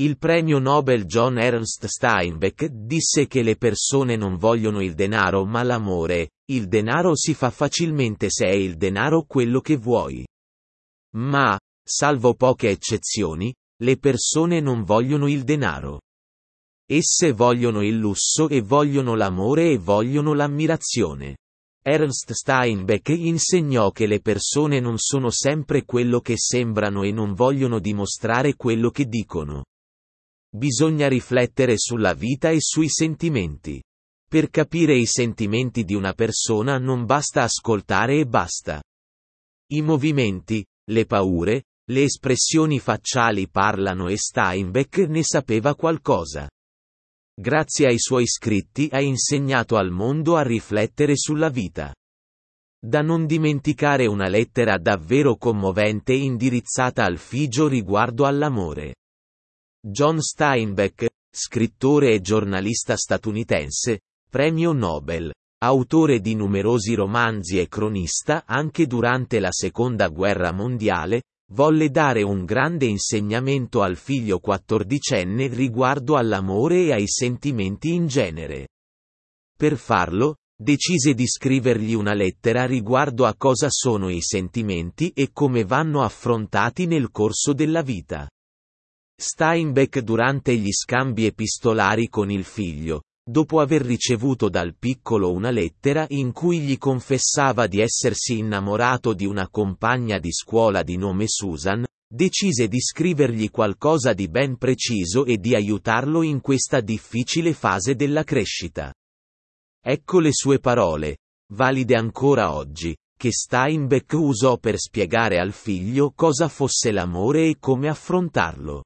Il premio Nobel John Ernst Steinbeck disse che le persone non vogliono il denaro ma l'amore, il denaro si fa facilmente se è il denaro quello che vuoi. Ma, salvo poche eccezioni, le persone non vogliono il denaro. Esse vogliono il lusso e vogliono l'amore e vogliono l'ammirazione. Ernst Steinbeck insegnò che le persone non sono sempre quello che sembrano e non vogliono dimostrare quello che dicono. Bisogna riflettere sulla vita e sui sentimenti. Per capire i sentimenti di una persona non basta ascoltare e basta. I movimenti, le paure, le espressioni facciali parlano e Steinbeck ne sapeva qualcosa grazie ai suoi scritti ha insegnato al mondo a riflettere sulla vita. Da non dimenticare una lettera davvero commovente indirizzata al figlio riguardo all'amore. John Steinbeck, scrittore e giornalista statunitense, premio Nobel, autore di numerosi romanzi e cronista anche durante la seconda guerra mondiale, volle dare un grande insegnamento al figlio quattordicenne riguardo all'amore e ai sentimenti in genere. Per farlo, decise di scrivergli una lettera riguardo a cosa sono i sentimenti e come vanno affrontati nel corso della vita. Steinbeck durante gli scambi epistolari con il figlio, dopo aver ricevuto dal piccolo una lettera in cui gli confessava di essersi innamorato di una compagna di scuola di nome Susan, decise di scrivergli qualcosa di ben preciso e di aiutarlo in questa difficile fase della crescita. Ecco le sue parole, valide ancora oggi, che Steinbeck usò per spiegare al figlio cosa fosse l'amore e come affrontarlo.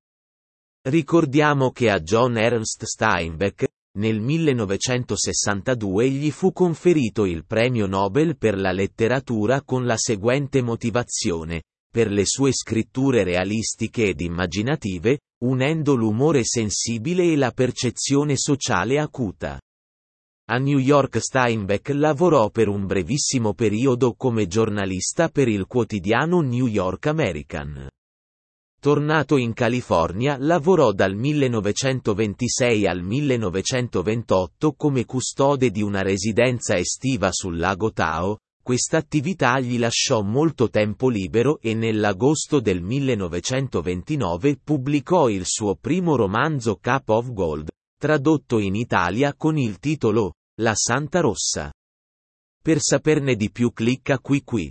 Ricordiamo che a John Ernst Steinbeck, nel 1962 gli fu conferito il premio Nobel per la letteratura con la seguente motivazione, per le sue scritture realistiche ed immaginative, unendo l'umore sensibile e la percezione sociale acuta. A New York Steinbeck lavorò per un brevissimo periodo come giornalista per il quotidiano New York American. Tornato in California lavorò dal 1926 al 1928 come custode di una residenza estiva sul lago Tao, questa attività gli lasciò molto tempo libero e nell'agosto del 1929 pubblicò il suo primo romanzo Cup of Gold, tradotto in Italia con il titolo La Santa Rossa. Per saperne di più clicca qui qui.